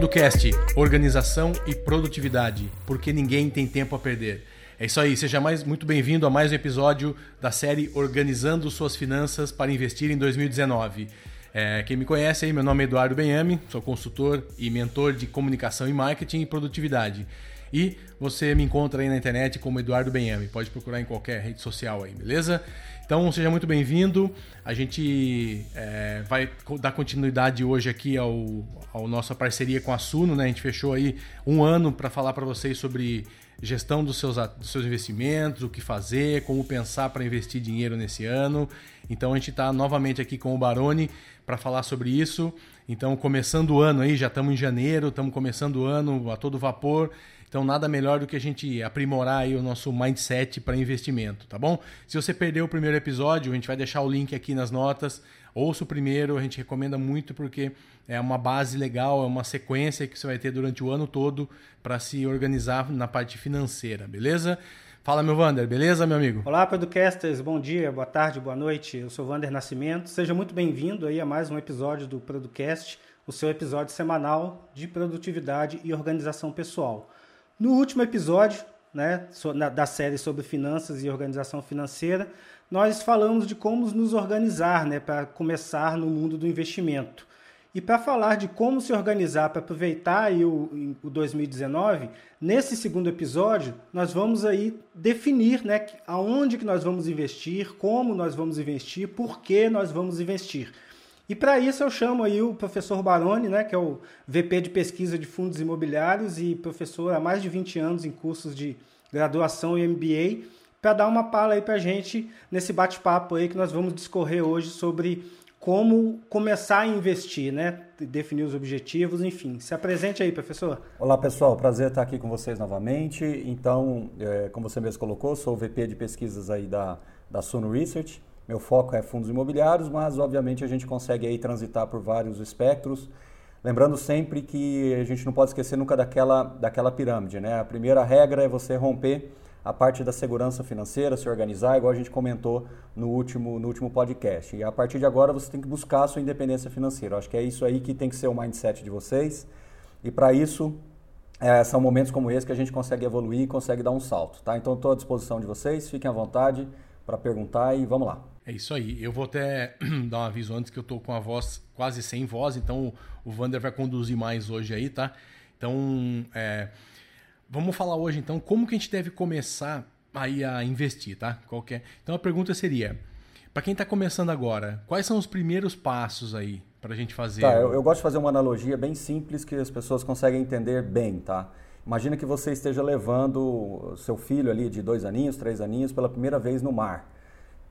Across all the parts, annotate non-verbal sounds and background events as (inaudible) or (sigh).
Producast, organização e produtividade, porque ninguém tem tempo a perder. É isso aí, seja mais, muito bem-vindo a mais um episódio da série Organizando Suas Finanças para Investir em 2019. É, quem me conhece aí, meu nome é Eduardo Benhame, sou consultor e mentor de comunicação e marketing e produtividade. E você me encontra aí na internet como Eduardo Benhame, pode procurar em qualquer rede social aí, beleza? Então seja muito bem-vindo. A gente é, vai dar continuidade hoje aqui ao, ao nossa parceria com a Suno, né? A gente fechou aí um ano para falar para vocês sobre gestão dos seus, dos seus investimentos, o que fazer, como pensar para investir dinheiro nesse ano. Então a gente está novamente aqui com o Baroni para falar sobre isso. Então, começando o ano aí, já estamos em janeiro, estamos começando o ano a todo vapor. Então, nada melhor do que a gente aprimorar aí o nosso mindset para investimento, tá bom? Se você perdeu o primeiro episódio, a gente vai deixar o link aqui nas notas. Ouça o primeiro, a gente recomenda muito porque é uma base legal, é uma sequência que você vai ter durante o ano todo para se organizar na parte financeira, beleza? Fala, meu Vander, beleza, meu amigo? Olá, Producasters, bom dia, boa tarde, boa noite. Eu sou Vander Nascimento. Seja muito bem-vindo aí a mais um episódio do Producast, o seu episódio semanal de produtividade e organização pessoal. No último episódio né, da série sobre finanças e organização financeira, nós falamos de como nos organizar né, para começar no mundo do investimento. E para falar de como se organizar para aproveitar o, o 2019, nesse segundo episódio, nós vamos aí definir né, aonde que nós vamos investir, como nós vamos investir, por que nós vamos investir. E para isso eu chamo aí o professor Baroni, né, que é o VP de pesquisa de fundos imobiliários e professor há mais de 20 anos em cursos de graduação e MBA, para dar uma pala aí para a gente nesse bate-papo aí que nós vamos discorrer hoje sobre como começar a investir, né? Definir os objetivos, enfim. Se apresente aí, professor. Olá, pessoal. Prazer estar aqui com vocês novamente. Então, é, como você mesmo colocou, sou o VP de pesquisas aí da, da Suno Research. Meu foco é fundos imobiliários, mas obviamente a gente consegue aí transitar por vários espectros. Lembrando sempre que a gente não pode esquecer nunca daquela, daquela pirâmide, né? A primeira regra é você romper a parte da segurança financeira, se organizar, igual a gente comentou no último, no último podcast. E a partir de agora você tem que buscar a sua independência financeira. Acho que é isso aí que tem que ser o mindset de vocês. E para isso, é, são momentos como esse que a gente consegue evoluir e consegue dar um salto, tá? Então estou à disposição de vocês, fiquem à vontade para perguntar e vamos lá. É isso aí. Eu vou até (clears throat) dar um aviso antes que eu tô com a voz quase sem voz, então o Vander vai conduzir mais hoje aí, tá? Então, é, vamos falar hoje então como que a gente deve começar aí a investir, tá? Qualquer. É? Então a pergunta seria, para quem está começando agora, quais são os primeiros passos aí para a gente fazer? Tá, eu, eu gosto de fazer uma analogia bem simples que as pessoas conseguem entender bem, tá? Imagina que você esteja levando seu filho ali de dois aninhos, três aninhos pela primeira vez no mar.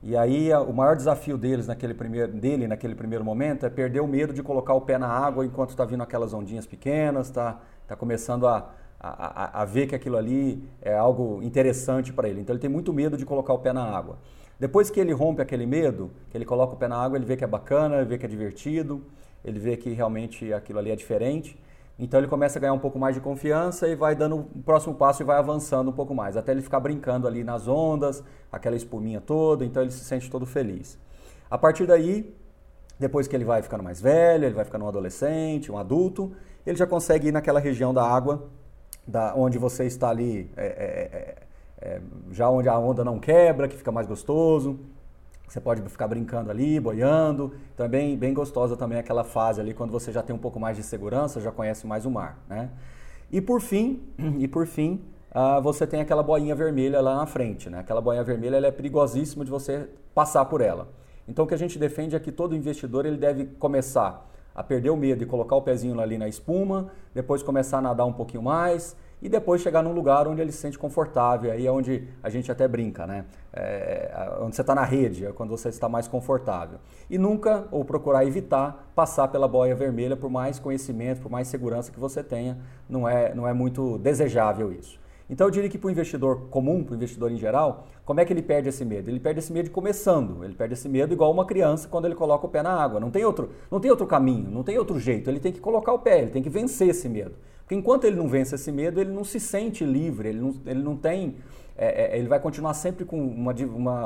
E aí o maior desafio deles naquele primeiro, dele naquele primeiro momento é perder o medo de colocar o pé na água enquanto está vindo aquelas ondinhas pequenas, está tá começando a, a, a, ver que aquilo ali é algo interessante para ele. Então ele tem muito medo de colocar o pé na água. Depois que ele rompe aquele medo, que ele coloca o pé na água, ele vê que é bacana, ele vê que é divertido, ele vê que realmente aquilo ali é diferente. Então ele começa a ganhar um pouco mais de confiança e vai dando o próximo passo e vai avançando um pouco mais, até ele ficar brincando ali nas ondas, aquela espuminha toda, então ele se sente todo feliz. A partir daí, depois que ele vai ficando mais velho, ele vai ficando um adolescente, um adulto, ele já consegue ir naquela região da água, da, onde você está ali, é, é, é, é já onde a onda não quebra, que fica mais gostoso, você pode ficar brincando ali, boiando. Então é bem gostosa também aquela fase ali quando você já tem um pouco mais de segurança, já conhece mais o mar, né? E por fim, (clears throat) e por fim, uh, você tem aquela boinha vermelha lá na frente, né? Aquela boinha vermelha ela é perigosíssima de você passar por ela. Então o que a gente defende é que todo investidor ele deve começar a perder o medo e colocar o pezinho ali na espuma, depois começar a nadar um pouquinho mais e depois chegar num lugar onde ele se sente confortável. Aí é onde a gente até brinca, né? É, onde você está na rede, é quando você está mais confortável. E nunca, ou procurar evitar, passar pela boia vermelha, por mais conhecimento, por mais segurança que você tenha, não é, não é muito desejável isso. Então eu diria que para o investidor comum, para o investidor em geral, como é que ele perde esse medo? Ele perde esse medo começando. Ele perde esse medo igual uma criança quando ele coloca o pé na água. Não tem outro, não tem outro caminho, não tem outro jeito. Ele tem que colocar o pé, ele tem que vencer esse medo. Porque enquanto ele não vence esse medo, ele não se sente livre, ele não, ele não tem. É, é, ele vai continuar sempre com uma,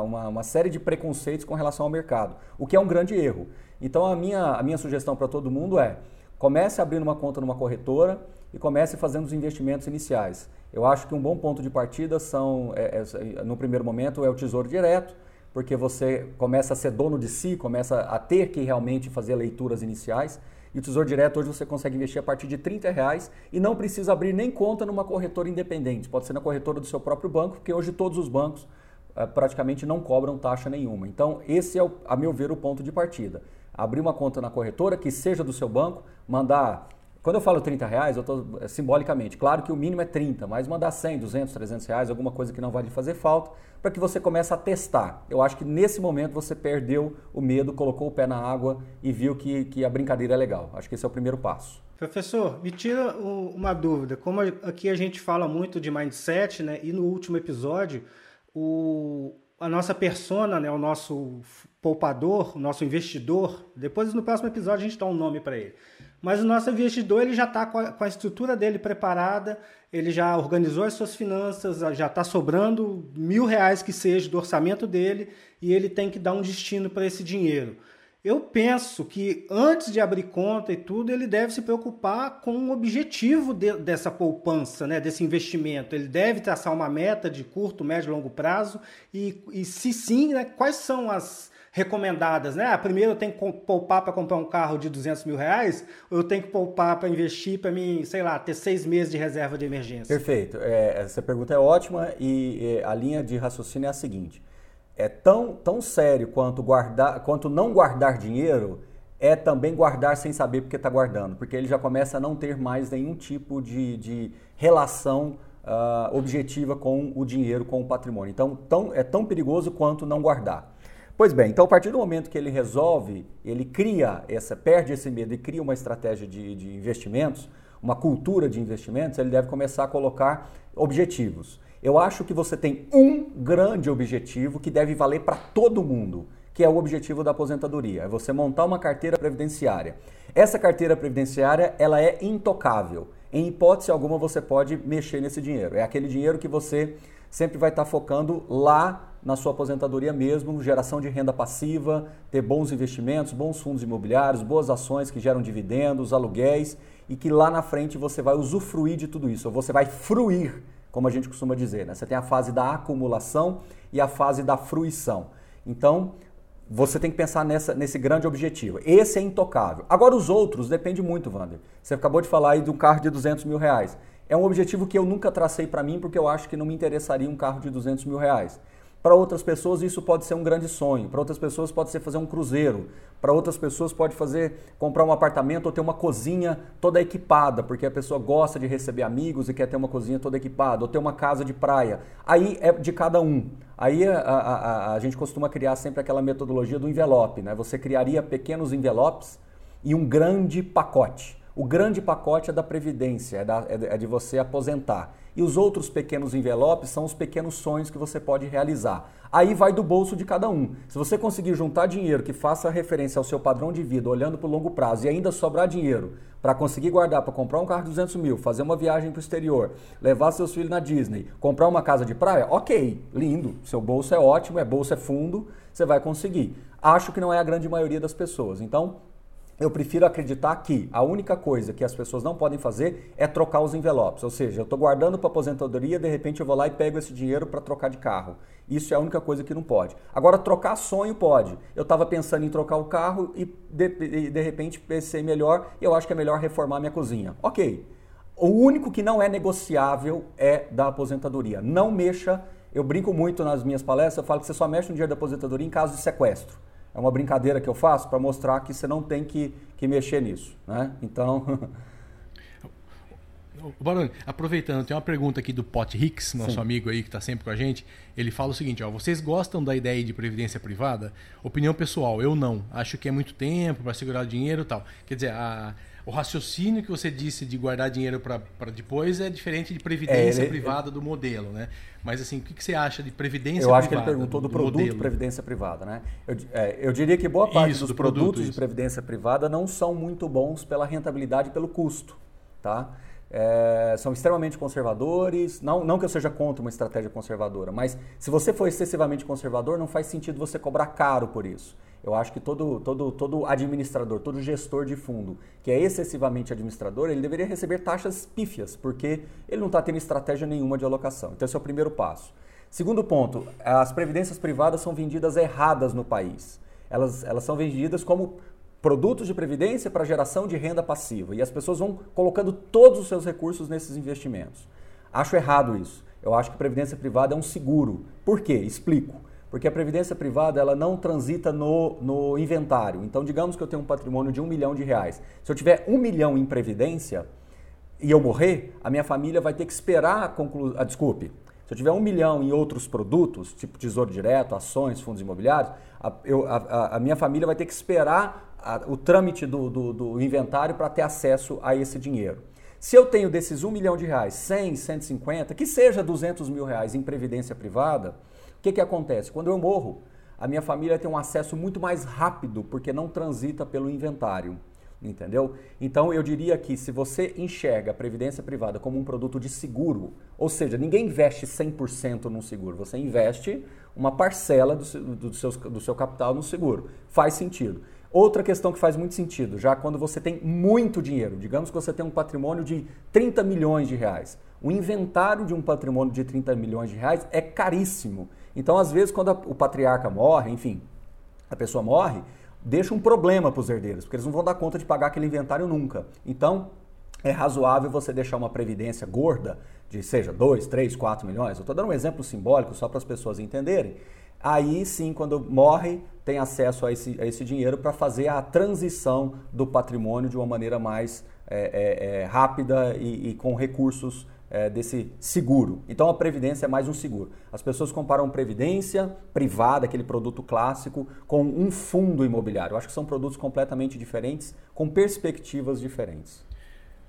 uma, uma, série de preconceitos com relação ao mercado, o que é um grande erro. Então a minha, a minha sugestão para todo mundo é Comece abrindo uma conta numa corretora e comece fazendo os investimentos iniciais. Eu acho que um bom ponto de partida são, é, é, no primeiro momento, é o Tesouro Direto, porque você começa a ser dono de si, começa a ter que realmente fazer leituras iniciais. E o Tesouro Direto hoje você consegue investir a partir de 30 reais e não precisa abrir nem conta numa corretora independente. Pode ser na corretora do seu próprio banco, porque hoje todos os bancos uh, praticamente não cobram taxa nenhuma. Então, esse é, o, a meu ver, o ponto de partida. Abrir uma conta na corretora que seja do seu banco, mandar quando eu falo 30 reais, eu estou é, simbolicamente. Claro que o mínimo é 30, mas mandar 100, 200, 300 reais, alguma coisa que não vai lhe fazer falta, para que você comece a testar. Eu acho que nesse momento você perdeu o medo, colocou o pé na água e viu que, que a brincadeira é legal. Acho que esse é o primeiro passo. Professor, me tira uma dúvida. Como aqui a gente fala muito de mindset, né? E no último episódio, o, a nossa persona, né? O nosso poupador, o nosso investidor. Depois no próximo episódio a gente dá um nome para ele mas o nosso investidor ele já está com, com, a estrutura dele preparada, ele já organizou as suas finanças, já está sobrando mil reais que seja do orçamento dele e ele tem que dar um destino para esse dinheiro. Eu penso que antes de abrir conta e tudo, ele deve se preocupar com o objetivo de, dessa poupança, né, desse investimento. Ele deve traçar uma meta de curto, médio e longo prazo e, e se sim, né, quais são as, recomendadas, né? Ah, primeiro eu tenho que poupar para comprar um carro de 200 mil reais, ou eu tenho que poupar para investir para mim, sei lá, ter seis meses de reserva de emergência? Perfeito. É, essa pergunta é ótima e a linha de raciocínio é a seguinte: é tão, tão sério quanto guardar, quanto não guardar dinheiro é também guardar sem saber porque está guardando, porque ele já começa a não ter mais nenhum tipo de, de relação uh, objetiva com o dinheiro, com o patrimônio. Então, tão, é tão perigoso quanto não guardar. Pois bem, então a partir do momento que ele resolve, ele cria essa, perde esse medo e cria uma estratégia de, de investimentos, uma cultura de investimentos, ele deve começar a colocar objetivos. Eu acho que você tem um grande objetivo que deve valer para todo mundo, que é o objetivo da aposentadoria. É você montar uma carteira previdenciária. Essa carteira previdenciária, ela é intocável. Em hipótese alguma você pode mexer nesse dinheiro. É aquele dinheiro que você sempre vai estar focando lá na sua aposentadoria mesmo, geração de renda passiva, ter bons investimentos, bons fundos imobiliários, boas ações que geram dividendos, aluguéis e que lá na frente você vai usufruir de tudo isso, ou você vai fruir, como a gente costuma dizer. Né? Você tem a fase da acumulação e a fase da fruição. Então, você tem que pensar nessa, nesse grande objetivo. Esse é intocável. Agora, os outros depende muito, Wander. Você acabou de falar aí de um carro de 200 mil reais. É um objetivo que eu nunca tracei para mim porque eu acho que não me interessaria um carro de 200 mil reais. Para outras pessoas isso pode ser um grande sonho, para outras pessoas pode ser fazer um cruzeiro, para outras pessoas pode fazer comprar um apartamento ou ter uma cozinha toda equipada, porque a pessoa gosta de receber amigos e quer ter uma cozinha toda equipada, ou ter uma casa de praia. Aí é de cada um. Aí a, a, a, a gente costuma criar sempre aquela metodologia do envelope, né? Você criaria pequenos envelopes e um grande pacote. O grande pacote é da previdência, é, da, é de você aposentar. E os outros pequenos envelopes são os pequenos sonhos que você pode realizar. Aí vai do bolso de cada um. Se você conseguir juntar dinheiro que faça referência ao seu padrão de vida, olhando para o longo prazo, e ainda sobrar dinheiro para conseguir guardar, para comprar um carro de 200 mil, fazer uma viagem para o exterior, levar seus filhos na Disney, comprar uma casa de praia, ok, lindo. Seu bolso é ótimo, é bolso é fundo, você vai conseguir. Acho que não é a grande maioria das pessoas. Então, eu prefiro acreditar que a única coisa que as pessoas não podem fazer é trocar os envelopes. Ou seja, eu estou guardando para aposentadoria, de repente eu vou lá e pego esse dinheiro para trocar de carro. Isso é a única coisa que não pode. Agora, trocar sonho pode. Eu estava pensando em trocar o carro e de, de, de repente pensei melhor, eu acho que é melhor reformar minha cozinha. Ok. O único que não é negociável é da aposentadoria. Não mexa. Eu brinco muito nas minhas palestras, eu falo que você só mexe no dinheiro da aposentadoria em caso de sequestro é uma brincadeira que eu faço para mostrar que você não tem que, que mexer nisso. Né? Então. (laughs) Baroni, aproveitando, tem uma pergunta aqui do Pot Hicks, nosso Sim. amigo aí que está sempre com a gente. Ele fala o seguinte: ó, vocês gostam da ideia de previdência privada? Opinião pessoal, eu não. Acho que é muito tempo para segurar dinheiro e tal. Quer dizer, a, o raciocínio que você disse de guardar dinheiro para depois é diferente de previdência é, ele, privada ele, do modelo, né? Mas assim, o que, que você acha de previdência privada? Eu acho privada, que ele perguntou do, do produto modelo. previdência privada, né? Eu, é, eu, diria que boa parte isso, dos do produtos produto, de previdência privada não são muito bons pela rentabilidade e pelo custo, tá? É, são extremamente conservadores. Não, não que eu seja contra uma estratégia conservadora, mas se você for excessivamente conservador, não faz sentido você cobrar caro por isso. Eu acho que todo, todo, todo administrador, todo gestor de fundo que é excessivamente administrador, ele deveria receber taxas pífias, porque ele não está tendo estratégia nenhuma de alocação. Então, esse é o primeiro passo. Segundo ponto, as previdências privadas são vendidas erradas no país. Elas, elas são vendidas como produtos de previdência para geração de renda passiva. E as pessoas vão colocando todos os seus recursos nesses investimentos. Acho errado isso. Eu acho que previdência privada é um seguro. Por quê? Explico. Porque a previdência privada ela não transita no, no inventário. Então, digamos que eu tenho um patrimônio de um milhão de reais. Se eu tiver um milhão em previdência e eu morrer, a minha família vai ter que esperar a conclusão. Ah, desculpe. Se eu tiver um milhão em outros produtos, tipo tesouro direto, ações, fundos imobiliários, a, eu, a, a minha família vai ter que esperar a, o trâmite do, do, do inventário para ter acesso a esse dinheiro. Se eu tenho desses 1 milhão de reais, 100, 150, que seja 200 mil reais em previdência privada, o que, que acontece? Quando eu morro, a minha família tem um acesso muito mais rápido, porque não transita pelo inventário. Entendeu? Então eu diria que se você enxerga a previdência privada como um produto de seguro, ou seja, ninguém investe 100% num seguro, você investe uma parcela do, do, seu, do seu capital no seguro. Faz sentido. Outra questão que faz muito sentido, já quando você tem muito dinheiro, digamos que você tem um patrimônio de 30 milhões de reais. O inventário de um patrimônio de 30 milhões de reais é caríssimo. Então, às vezes, quando a, o patriarca morre, enfim, a pessoa morre, deixa um problema para os herdeiros, porque eles não vão dar conta de pagar aquele inventário nunca. Então, é razoável você deixar uma previdência gorda, de seja 2, 3, 4 milhões. Eu estou dando um exemplo simbólico só para as pessoas entenderem aí sim, quando morre, tem acesso a esse, a esse dinheiro para fazer a transição do patrimônio de uma maneira mais é, é, é, rápida e, e, com recursos é, desse seguro. Então a previdência é mais um seguro. As pessoas comparam previdência privada, aquele produto clássico, com um fundo imobiliário. Eu acho que são produtos completamente diferentes, com perspectivas diferentes.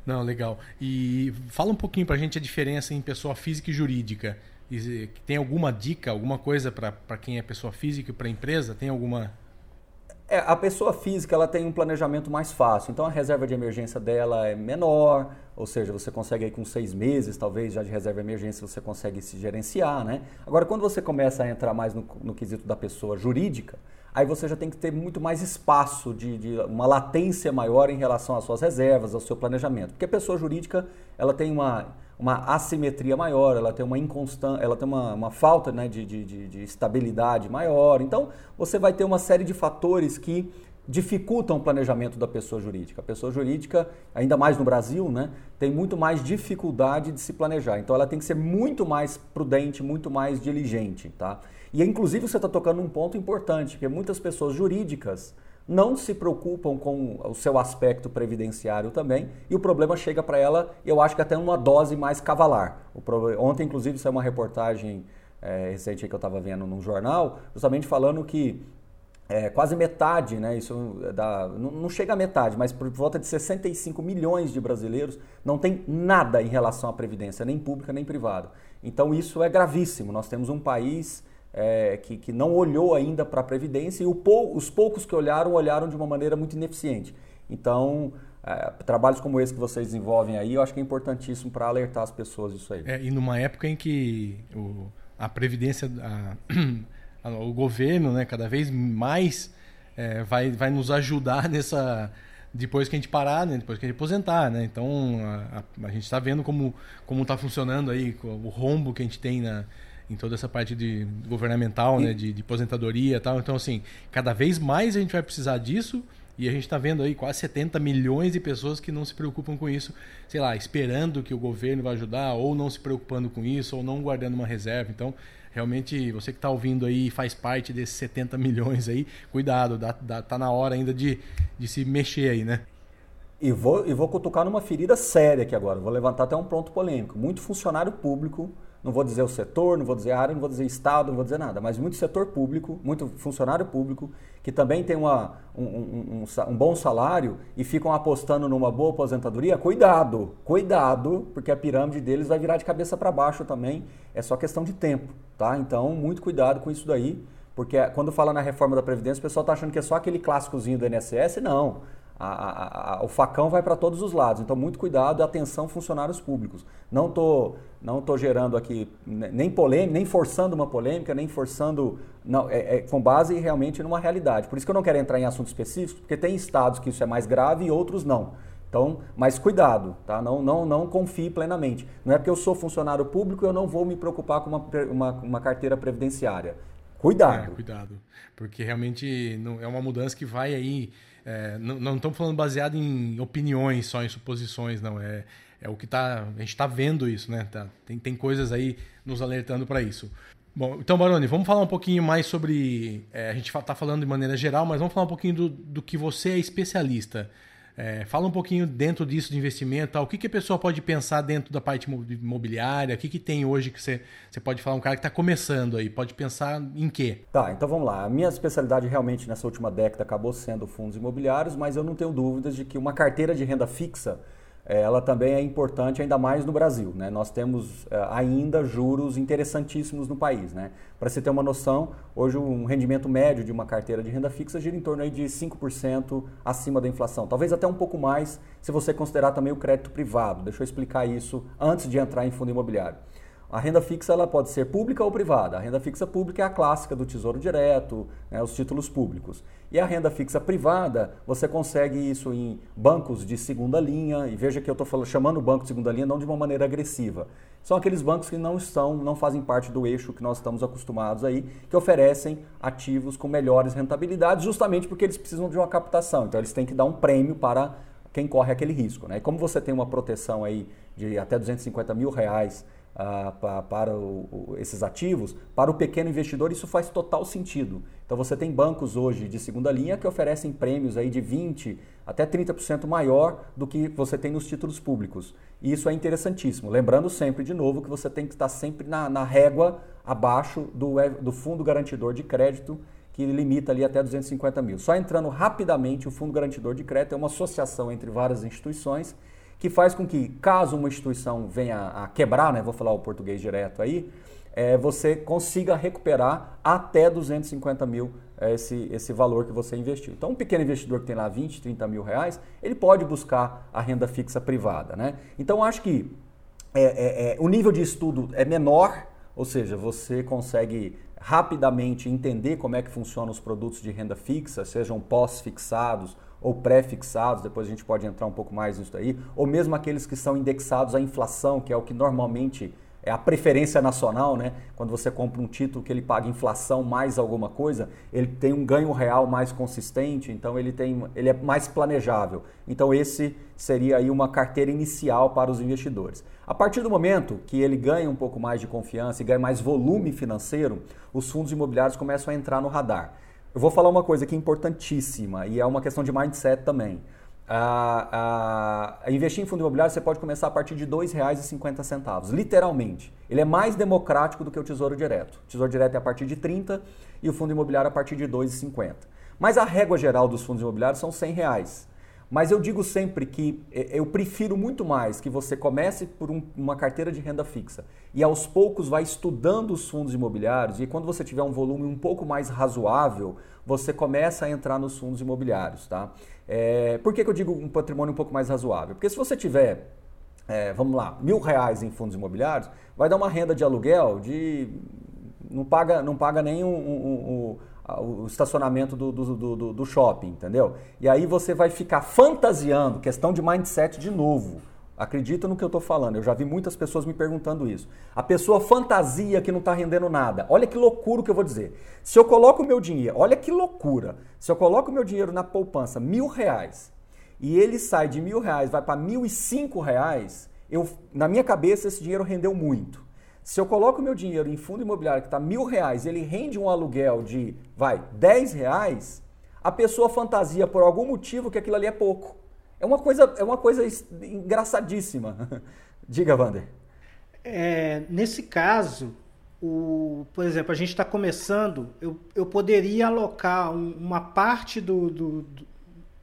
Não, legal. E fala um pouquinho para a gente a diferença em pessoa física e jurídica. Tem alguma dica, alguma coisa para quem é pessoa física e para empresa? Tem alguma? É, a pessoa física ela tem um planejamento mais fácil, então a reserva de emergência dela é menor, ou seja, você consegue aí com seis meses, talvez já de reserva de emergência você consegue se gerenciar, né? Agora, quando você começa a entrar mais no, no quesito da pessoa jurídica, aí você já tem que ter muito mais espaço, de, de, uma latência maior em relação às suas reservas, ao seu planejamento, porque a pessoa jurídica ela tem uma uma assimetria maior, ela tem uma inconstância, ela tem uma, uma falta né, de, de, de, estabilidade maior. Então, você vai ter uma série de fatores que dificultam o planejamento da pessoa jurídica. A pessoa jurídica, ainda mais no Brasil, né, tem muito mais dificuldade de se planejar. Então, ela tem que ser muito mais prudente, muito mais diligente. Tá? E, inclusive, você está tocando um ponto importante, que muitas pessoas jurídicas não se preocupam com o seu aspecto previdenciário também, e o problema chega para ela, eu acho que até numa dose mais cavalar. Ontem, inclusive, saiu uma reportagem é, recente que eu estava vendo num jornal, justamente falando que é, quase metade, né, isso dá, não, não, chega a metade, mas por volta de 65 milhões de brasileiros não tem nada em relação à previdência, nem pública nem privada. Então isso é gravíssimo. Nós temos um país é, que, que, não olhou ainda para a Previdência e pou, os poucos que olharam, olharam de uma maneira muito ineficiente. Então, é, trabalhos como esse que vocês desenvolvem aí, eu acho que é importantíssimo para alertar as pessoas disso aí. É, e numa época em que o, a Previdência, a, o governo, né, cada vez mais é, vai, vai nos ajudar (laughs) nessa depois que a gente parar, né? depois que a gente aposentar, né? Então a, a, a gente está vendo como como está funcionando aí o rombo que a gente tem na, em toda essa parte de governamental, e... né, de, de aposentadoria e tal. Então, assim, cada vez mais a gente vai precisar disso e a gente está vendo aí quase 70 milhões de pessoas que não se preocupam com isso, sei lá, esperando que o governo vai ajudar, ou não se preocupando com isso, ou não guardando uma reserva. Então, realmente, você que está ouvindo aí faz parte desses 70 milhões aí, cuidado, dá, dá, tá na hora ainda de, de se mexer aí, né? E vou, e vou cutucar numa ferida séria aqui agora, vou levantar até um ponto polêmico. Muito funcionário público não vou dizer o setor, não vou dizer área, não vou dizer estado, não vou dizer nada, mas muito setor público, muito funcionário público, que também tem uma, um, um, um, um, bom salário e ficam apostando numa boa aposentadoria, cuidado, cuidado, porque a pirâmide deles vai virar de cabeça para baixo também, é só questão de tempo, tá? Então, muito cuidado com isso daí, porque quando fala na reforma da Previdência, o pessoal está achando que é só aquele clássicozinho do INSS, não. A, a, a, o facão vai para todos os lados. Então, muito cuidado e atenção, funcionários públicos. Não estou não tô gerando aqui nem polêmica, nem forçando uma polêmica, nem forçando. Não, é, é, com base realmente numa realidade. Por isso que eu não quero entrar em assuntos específicos, porque tem estados que isso é mais grave e outros não. Então, mas cuidado, tá? Não, não, não confie plenamente. Não é porque eu sou funcionário público eu não vou me preocupar com uma, uma, uma carteira previdenciária. Cuidado. É, cuidado. Porque realmente não, é uma mudança que vai aí é, não, estamos falando baseado em opiniões, só em suposições, não. É, é o que tá, a gente está vendo isso, né? Tá, tem, tem coisas aí nos alertando para isso. Bom, então, Baroni, vamos falar um pouquinho mais sobre. É, a gente está falando de maneira geral, mas vamos falar um pouquinho do, do que você é especialista. É, fala um pouquinho dentro disso de investimento, tal. o que, que a pessoa pode pensar dentro da parte imobiliária, o que, que tem hoje que você, você pode falar, um cara que está começando aí, pode pensar em quê? Tá, então vamos lá. A minha especialidade realmente nessa última década acabou sendo fundos imobiliários, mas eu não tenho dúvidas de que uma carteira de renda fixa ela também é importante ainda mais no Brasil. Né? Nós temos é, ainda juros interessantíssimos no país. Né? Para você ter uma noção, hoje um rendimento médio de uma carteira de renda fixa gira em torno aí de 5% acima da inflação. Talvez até um pouco mais se você considerar também o crédito privado. Deixa eu explicar isso antes de entrar em fundo imobiliário. A renda fixa ela pode ser pública ou privada. A renda fixa pública é a clássica do Tesouro Direto, né, os títulos públicos. E a renda fixa privada, você consegue isso em bancos de segunda linha, e veja que eu estou chamando o banco de segunda linha não de uma maneira agressiva. São aqueles bancos que não estão, não fazem parte do eixo que nós estamos acostumados aí, que oferecem ativos com melhores rentabilidades, justamente porque eles precisam de uma captação. Então eles têm que dar um prêmio para quem corre aquele risco. Né? E como você tem uma proteção aí de até 250 mil reais uh, para o, esses ativos, para o pequeno investidor isso faz total sentido. Então você tem bancos hoje de segunda linha que oferecem prêmios aí de 20 até 30% maior do que você tem nos títulos públicos. E isso é interessantíssimo. Lembrando sempre, de novo, que você tem que estar sempre na, na régua abaixo do, do fundo garantidor de crédito que limita ali até 250 mil. Só entrando rapidamente, o Fundo Garantidor de Crédito é uma associação entre várias instituições que faz com que, caso uma instituição venha a quebrar, né, vou falar o português direto aí, é, você consiga recuperar até 250 mil é, esse, esse valor que você investiu. Então, um pequeno investidor que tem lá 20, 30 mil reais, ele pode buscar a renda fixa privada. Né? Então, acho que é, é, é o nível de estudo é menor, ou seja, você consegue rapidamente entender como é que funcionam os produtos de renda fixa, sejam pós-fixados ou pré-fixados, depois a gente pode entrar um pouco mais nisso aí, ou mesmo aqueles que são indexados à inflação, que é o que normalmente é a preferência nacional, né? Quando você compra um título que ele paga inflação mais alguma coisa, ele tem um ganho real mais consistente, então ele tem, ele é mais planejável. Então esse seria aí uma carteira inicial para os investidores. A partir do momento que ele ganha um pouco mais de confiança e ganha mais volume financeiro, os fundos imobiliários começam a entrar no radar. Eu vou falar uma coisa que é importantíssima e é uma questão de mindset também. A, investir em fundo imobiliário você pode começar a partir de R$ 2,50, literalmente. Ele é mais democrático do que o Tesouro Direto. O Tesouro Direto é a partir de 30 e o fundo imobiliário a partir de R$ 2,50. Mas a régua geral dos fundos imobiliários são 100 reais. Mas eu digo sempre que eu prefiro muito mais que você comece por um, uma carteira de renda fixa e aos poucos vai estudando os fundos imobiliários e quando você tiver um volume um pouco mais razoável, você começa a entrar nos fundos imobiliários, tá? É, por que, que eu digo um patrimônio um pouco mais razoável? Porque se você tiver, é, vamos lá, mil reais em fundos imobiliários, vai dar uma renda de aluguel de não paga, não paga nem um, um, um o estacionamento do, do, do, do, shopping, entendeu? E aí você vai ficar fantasiando, questão de mindset de novo. Acredita no que eu estou falando, eu já vi muitas pessoas me perguntando isso. A pessoa fantasia que não está rendendo nada. Olha que loucura que eu vou dizer. Se eu coloco o meu dinheiro, olha que loucura. Se eu coloco o meu dinheiro na poupança, mil reais, e ele sai de mil reais, vai para mil e cinco reais, eu, na minha cabeça esse dinheiro rendeu muito. Se eu coloco meu dinheiro em fundo imobiliário que está mil reais, ele rende um aluguel de, vai, dez reais, a pessoa fantasia por algum motivo que aquilo ali é pouco. É uma coisa, é uma coisa engraçadíssima. (laughs) Diga, Wander. É, nesse caso, o, por exemplo, a gente está começando, eu, eu poderia alocar um, uma parte do, do, do,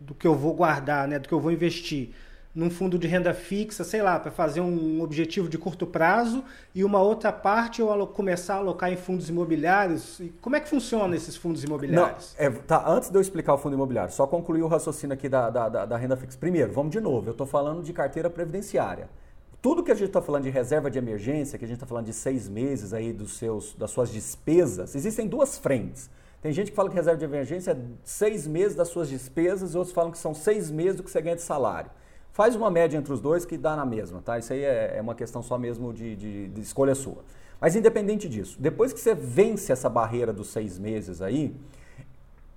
do, que eu vou guardar, né, do que eu vou investir num fundo de renda fixa, sei lá, para fazer um objetivo de curto prazo e uma outra parte eu começar a alocar em fundos imobiliários? Como é que funciona esses fundos imobiliários? Não, é, tá, antes de eu explicar o fundo imobiliário, só concluir o raciocínio aqui da, da, da, da renda fixa. Primeiro, vamos de novo, eu estou falando de carteira previdenciária. Tudo que a gente está falando de reserva de emergência, que a gente está falando de seis meses aí dos seus, das suas despesas, existem duas frentes. Tem gente que fala que reserva de emergência é seis meses das suas despesas, e outros falam que são seis meses do que você ganha de salário. Faz uma média entre os dois que dá na mesma, tá? Isso aí é, é uma questão só mesmo de, de, de escolha sua. Mas independente disso, depois que você vence essa barreira dos seis meses aí,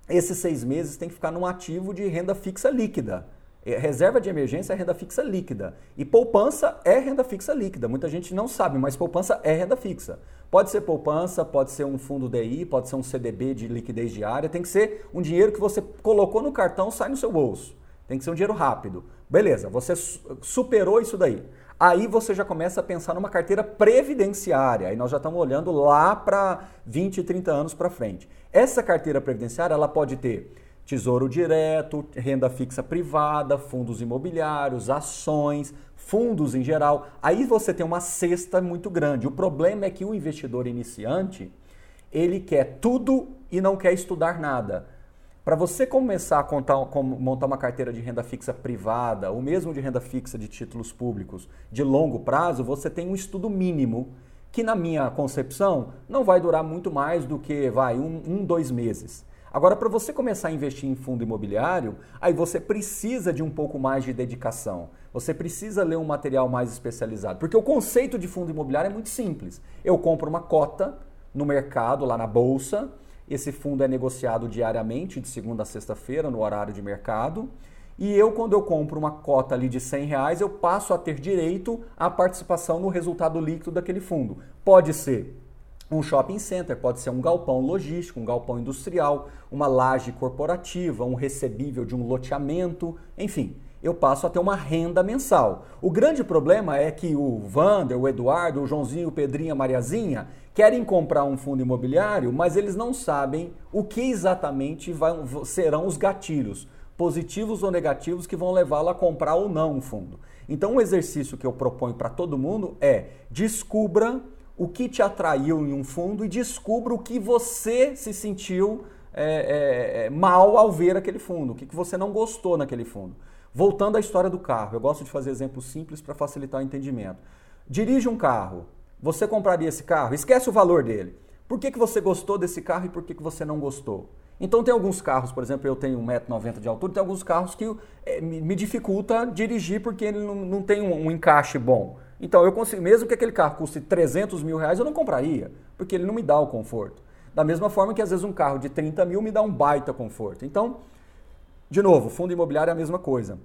esses seis meses tem que ficar num ativo de renda fixa líquida. É, reserva de emergência é renda fixa líquida. E poupança é renda fixa líquida. Muita gente não sabe, mas poupança é renda fixa. Pode ser poupança, pode ser um fundo DI, pode ser um CDB de liquidez diária. Tem que ser um dinheiro que você colocou no cartão, sai no seu bolso. Tem que ser um dinheiro rápido. Beleza, você superou isso daí. Aí você já começa a pensar numa carteira previdenciária. Aí nós já estamos olhando lá para 20, 30 anos para frente. Essa carteira previdenciária, ela pode ter tesouro direto, renda fixa privada, fundos imobiliários, ações, fundos em geral. Aí você tem uma cesta muito grande. O problema é que o investidor iniciante, ele quer tudo e não quer estudar nada. Para você começar a contar, montar uma carteira de renda fixa privada, ou mesmo de renda fixa de títulos públicos de longo prazo, você tem um estudo mínimo que, na minha concepção, não vai durar muito mais do que vai um, um dois meses. Agora, para você começar a investir em fundo imobiliário, aí você precisa de um pouco mais de dedicação. Você precisa ler um material mais especializado. Porque o conceito de fundo imobiliário é muito simples. Eu compro uma cota no mercado, lá na bolsa, esse fundo é negociado diariamente, de segunda a sexta-feira, no horário de mercado. E eu, quando eu compro uma cota ali de 100 reais, eu passo a ter direito à participação no resultado líquido daquele fundo. Pode ser um shopping center, pode ser um galpão logístico, um galpão industrial, uma laje corporativa, um recebível de um loteamento, enfim eu passo a ter uma renda mensal. O grande problema é que o Vander, o Eduardo, o Joãozinho, o Pedrinho, a Mariazinha querem comprar um fundo imobiliário, mas eles não sabem o que exatamente vai, serão os gatilhos, positivos ou negativos, que vão levá-lo a comprar ou não um fundo. Então, um exercício que eu proponho para todo mundo é descubra o que te atraiu em um fundo e descubra o que você se sentiu é, é, mal ao ver aquele fundo, o que você não gostou naquele fundo. Voltando à história do carro, eu gosto de fazer exemplos simples para facilitar o entendimento. Dirige um carro, você compraria esse carro? Esquece o valor dele. Por que, que você gostou desse carro e por que, que você não gostou? Então tem alguns carros, por exemplo, eu tenho 1,90m de altura, tem alguns carros que é, me dificulta dirigir porque ele não, não tem um, um, encaixe bom. Então eu consigo, mesmo que aquele carro custe 300 mil reais, eu não compraria, porque ele não me dá o conforto. Da mesma forma que às vezes um carro de 30 mil me dá um baita conforto. Então de novo, fundo imobiliário é a mesma coisa.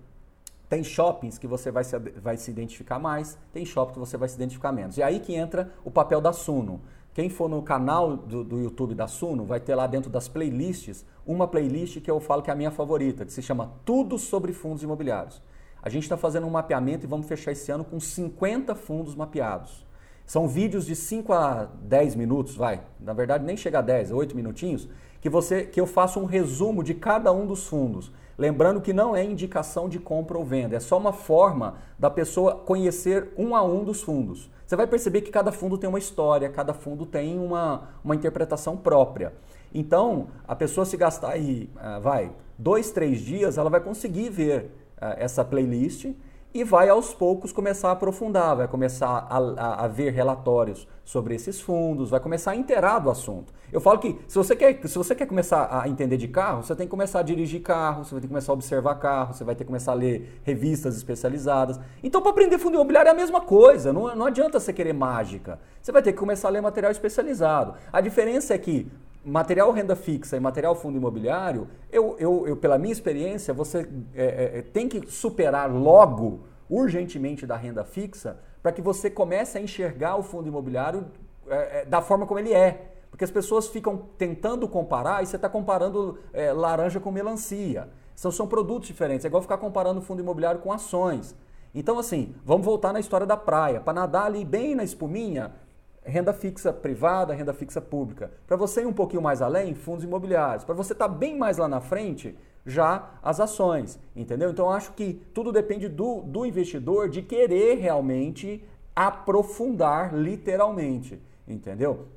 Tem shoppings que você vai se, vai se identificar mais, tem shoppings que você vai se identificar menos. E aí que entra o papel da Suno. Quem for no canal do, do, YouTube da Suno, vai ter lá dentro das playlists uma playlist que eu falo que é a minha favorita, que se chama Tudo sobre Fundos Imobiliários. A gente está fazendo um mapeamento e vamos fechar esse ano com 50 fundos mapeados. São vídeos de 5 a 10 minutos, vai. Na verdade, nem chega a 10, 8 minutinhos, que, você, que eu faço um resumo de cada um dos fundos. Lembrando que não é indicação de compra ou venda, é só uma forma da pessoa conhecer um a um dos fundos. Você vai perceber que cada fundo tem uma história, cada fundo tem uma, uma interpretação própria. Então, a pessoa se gastar aí, uh, vai, dois, três dias, ela vai conseguir ver uh, essa playlist e vai aos poucos começar a aprofundar, vai começar a, a, a, ver relatórios sobre esses fundos, vai começar a inteirar do assunto. Eu falo que se você, quer, se você quer começar a entender de carro, você tem que começar a dirigir carro, você vai ter que começar a observar carro, você vai ter que começar a ler revistas especializadas. Então, para aprender fundo imobiliário é a mesma coisa, não, não adianta você querer mágica. Você vai ter que começar a ler material especializado. A diferença é que material renda fixa e material fundo imobiliário, eu, eu, eu pela minha experiência, você é, é, é, tem que superar logo, urgentemente, da renda fixa, para que você comece a enxergar o fundo imobiliário é, é, da forma como ele é. Porque as pessoas ficam tentando comparar e você está comparando é, laranja com melancia. São, são produtos diferentes. É igual ficar comparando fundo imobiliário com ações. Então, assim, vamos voltar na história da praia. Para nadar ali bem na espuminha, renda fixa privada, renda fixa pública. Para você ir um pouquinho mais além, fundos imobiliários. Para você estar tá bem mais lá na frente, já as ações, entendeu? Então acho que tudo depende do, do investidor de querer realmente aprofundar literalmente, entendeu?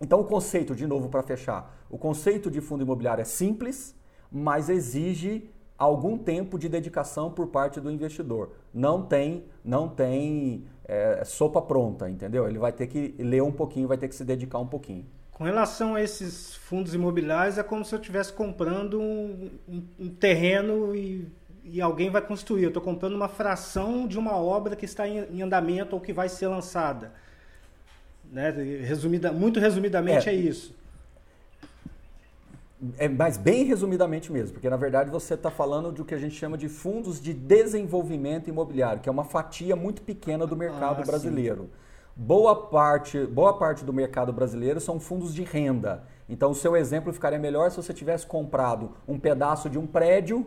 Então o conceito, de novo para fechar, o conceito de fundo imobiliário é simples, mas exige algum tempo de dedicação por parte do investidor. Não tem, não tem é, sopa pronta, entendeu? Ele vai ter que ler um pouquinho, vai ter que se dedicar um pouquinho. Com relação a esses fundos imobiliários, é como se eu estivesse comprando um, um, um terreno e, e, alguém vai construir. Eu estou comprando uma fração de uma obra que está em, andamento ou que vai ser lançada. Né? Resumida, muito resumidamente é, é isso. É, mas bem resumidamente mesmo, porque na verdade você está falando de o que a gente chama de fundos de desenvolvimento imobiliário, que é uma fatia muito pequena do mercado ah, brasileiro. Sim. Boa parte, boa parte do mercado brasileiro são fundos de renda. Então o seu exemplo ficaria melhor se você tivesse comprado um pedaço de um prédio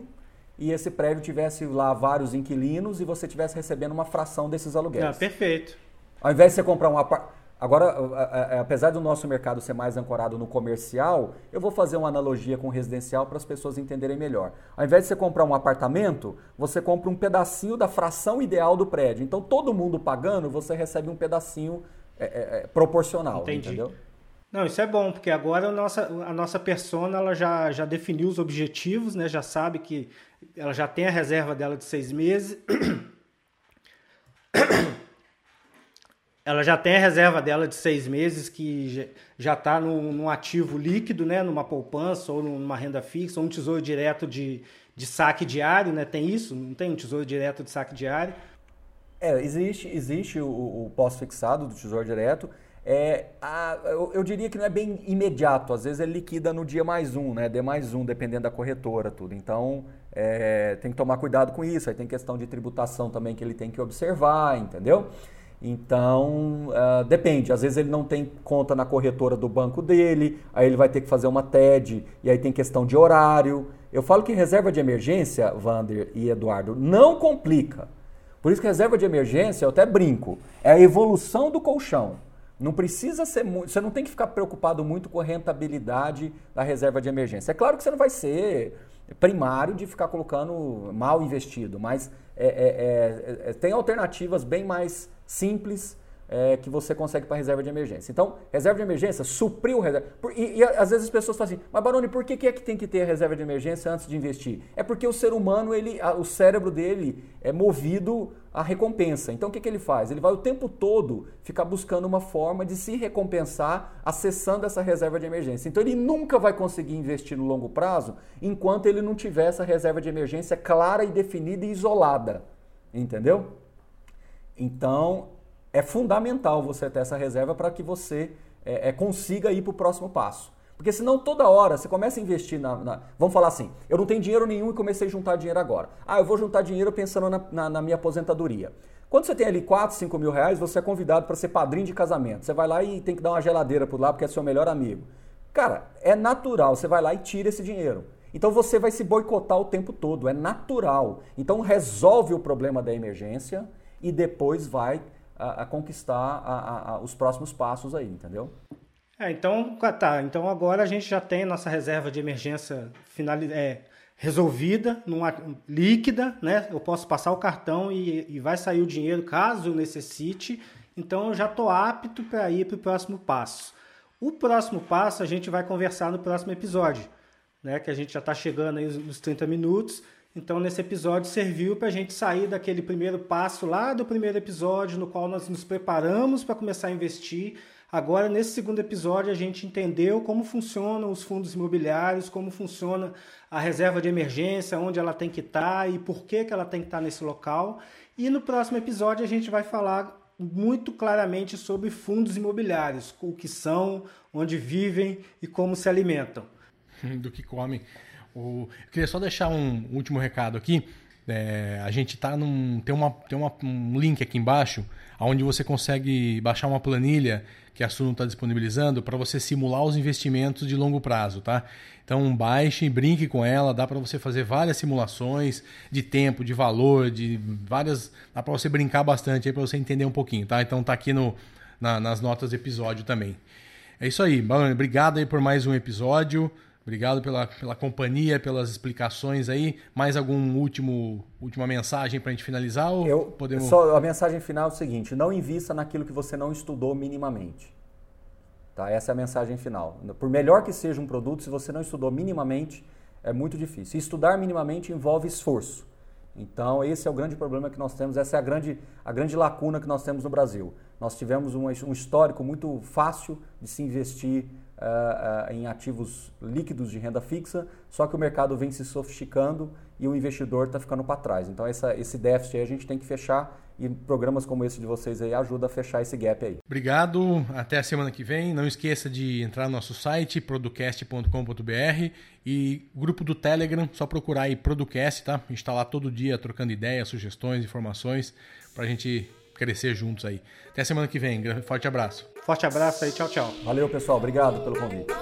e esse prédio tivesse lá vários inquilinos e você tivesse recebendo uma fração desses aluguéis. Ah, perfeito. Ao invés de você comprar um apartamento Agora, apesar do nosso mercado ser mais ancorado no comercial, eu vou fazer uma analogia com o residencial para as pessoas entenderem melhor. Ao invés de você comprar um apartamento, você compra um pedacinho da fração ideal do prédio. Então, todo mundo pagando, você recebe um pedacinho é, é, é proporcional. Entendi. Entendeu? Não, isso é bom, porque agora a nossa, a nossa persona ela já, já definiu os objetivos, né? já sabe que ela já tem a reserva dela de seis meses. Ela já tem a reserva dela de seis meses que já está num, num, ativo líquido, né, numa poupança ou numa renda fixa, ou um tesouro direto de, de saque diário, né? Tem isso? Não tem um tesouro direto de saque diário? É, existe, existe o, o pós-fixado do tesouro direto. É, a, eu, eu, diria que não é bem imediato, às vezes ele liquida no dia mais um, né? D mais um, dependendo da corretora, tudo. Então é, tem que tomar cuidado com isso. Aí tem questão de tributação também que ele tem que observar, entendeu? Então, uh, depende. Às vezes ele não tem conta na corretora do banco dele, aí ele vai ter que fazer uma TED, e aí tem questão de horário. Eu falo que reserva de emergência, Vander e Eduardo, não complica. Por isso que reserva de emergência, eu até brinco, é a evolução do colchão. Não precisa ser muito. Você não tem que ficar preocupado muito com a rentabilidade da reserva de emergência. É claro que você não vai ser primário de ficar colocando mal investido, mas é, é, é, é tem alternativas bem mais simples é, que você consegue para reserva de emergência. Então, reserva de emergência, supriu reserva. E, e, às vezes as pessoas falam assim, mas Baroni, por que, que é que tem que ter a reserva de emergência antes de investir? É porque o ser humano, ele, a, o cérebro dele é movido à recompensa. Então, o que, que ele faz? Ele vai o tempo todo ficar buscando uma forma de se recompensar acessando essa reserva de emergência. Então, ele nunca vai conseguir investir no longo prazo enquanto ele não tiver essa reserva de emergência clara e definida e isolada. Entendeu? Então, é fundamental você ter essa reserva para que você é, é, consiga ir para o próximo passo. Porque senão toda hora você começa a investir na, na, Vamos falar assim, eu não tenho dinheiro nenhum e comecei a juntar dinheiro agora. Ah, eu vou juntar dinheiro pensando na, na, na minha aposentadoria. Quando você tem ali 4, 5 mil reais, você é convidado para ser padrinho de casamento. Você vai lá e tem que dar uma geladeira por lá porque é seu melhor amigo. Cara, é natural, você vai lá e tira esse dinheiro. Então você vai se boicotar o tempo todo, é natural. Então resolve o problema da emergência e depois vai a, a conquistar a, os próximos passos aí, entendeu? É, então, tá. Então agora a gente já tem nossa reserva de emergência final, é, resolvida, numa, líquida, né? Eu posso passar o cartão e, e vai sair o dinheiro caso eu necessite. Então eu já estou apto para ir para o próximo passo. O próximo passo a gente vai conversar no próximo episódio, né? Que a gente já está chegando aí nos 30 minutos. Então, nesse episódio, serviu para a gente sair daquele primeiro passo lá do primeiro episódio, no qual nós nos preparamos para começar a investir. Agora, nesse segundo episódio, a gente entendeu como funcionam os fundos imobiliários, como funciona a reserva de emergência, onde ela tem que estar tá e por que, que ela tem que estar tá nesse local. E no próximo episódio, a gente vai falar muito claramente sobre fundos imobiliários, o que são, onde vivem e como se alimentam. (laughs) Do que comem. O... Eu queria só deixar um último recado aqui. É, a gente tá num. Tem, uma, tem uma, um link aqui embaixo onde você consegue baixar uma planilha que a Suno está disponibilizando para você simular os investimentos de longo prazo, tá? Então baixe, brinque com ela, dá para você fazer várias simulações de tempo, de valor, de várias. Dá para você brincar bastante aí para você entender um pouquinho, tá? Então tá aqui no, na, nas notas do episódio também. É isso aí, obrigado aí por mais um episódio. Obrigado pela, pela companhia, pelas explicações aí. Mais algum último última mensagem para a gente finalizar? Ou Eu, podemos... Só a mensagem final é o seguinte: não invista naquilo que você não estudou minimamente. Tá? Essa é a mensagem final. Por melhor que seja um produto, se você não estudou minimamente, é muito difícil. Estudar minimamente envolve esforço. Então, esse é o grande problema que nós temos, essa é a grande, a grande lacuna que nós temos no Brasil. Nós tivemos um, um histórico muito fácil de se investir uh, uh, em ativos líquidos de renda fixa, só que o mercado vem se sofisticando e o investidor está ficando para trás. Então, essa, esse déficit aí a gente tem que fechar e programas como esse de vocês aí ajudam a fechar esse gap aí. Obrigado, até a semana que vem. Não esqueça de entrar no nosso site, producast.com.br e grupo do Telegram, só procurar aí Producast, tá? A gente está lá todo dia trocando ideias, sugestões, informações para a gente crescer juntos aí. Até a semana que vem. Forte abraço. Forte abraço aí. Tchau, tchau. Valeu, pessoal. Obrigado pelo convite.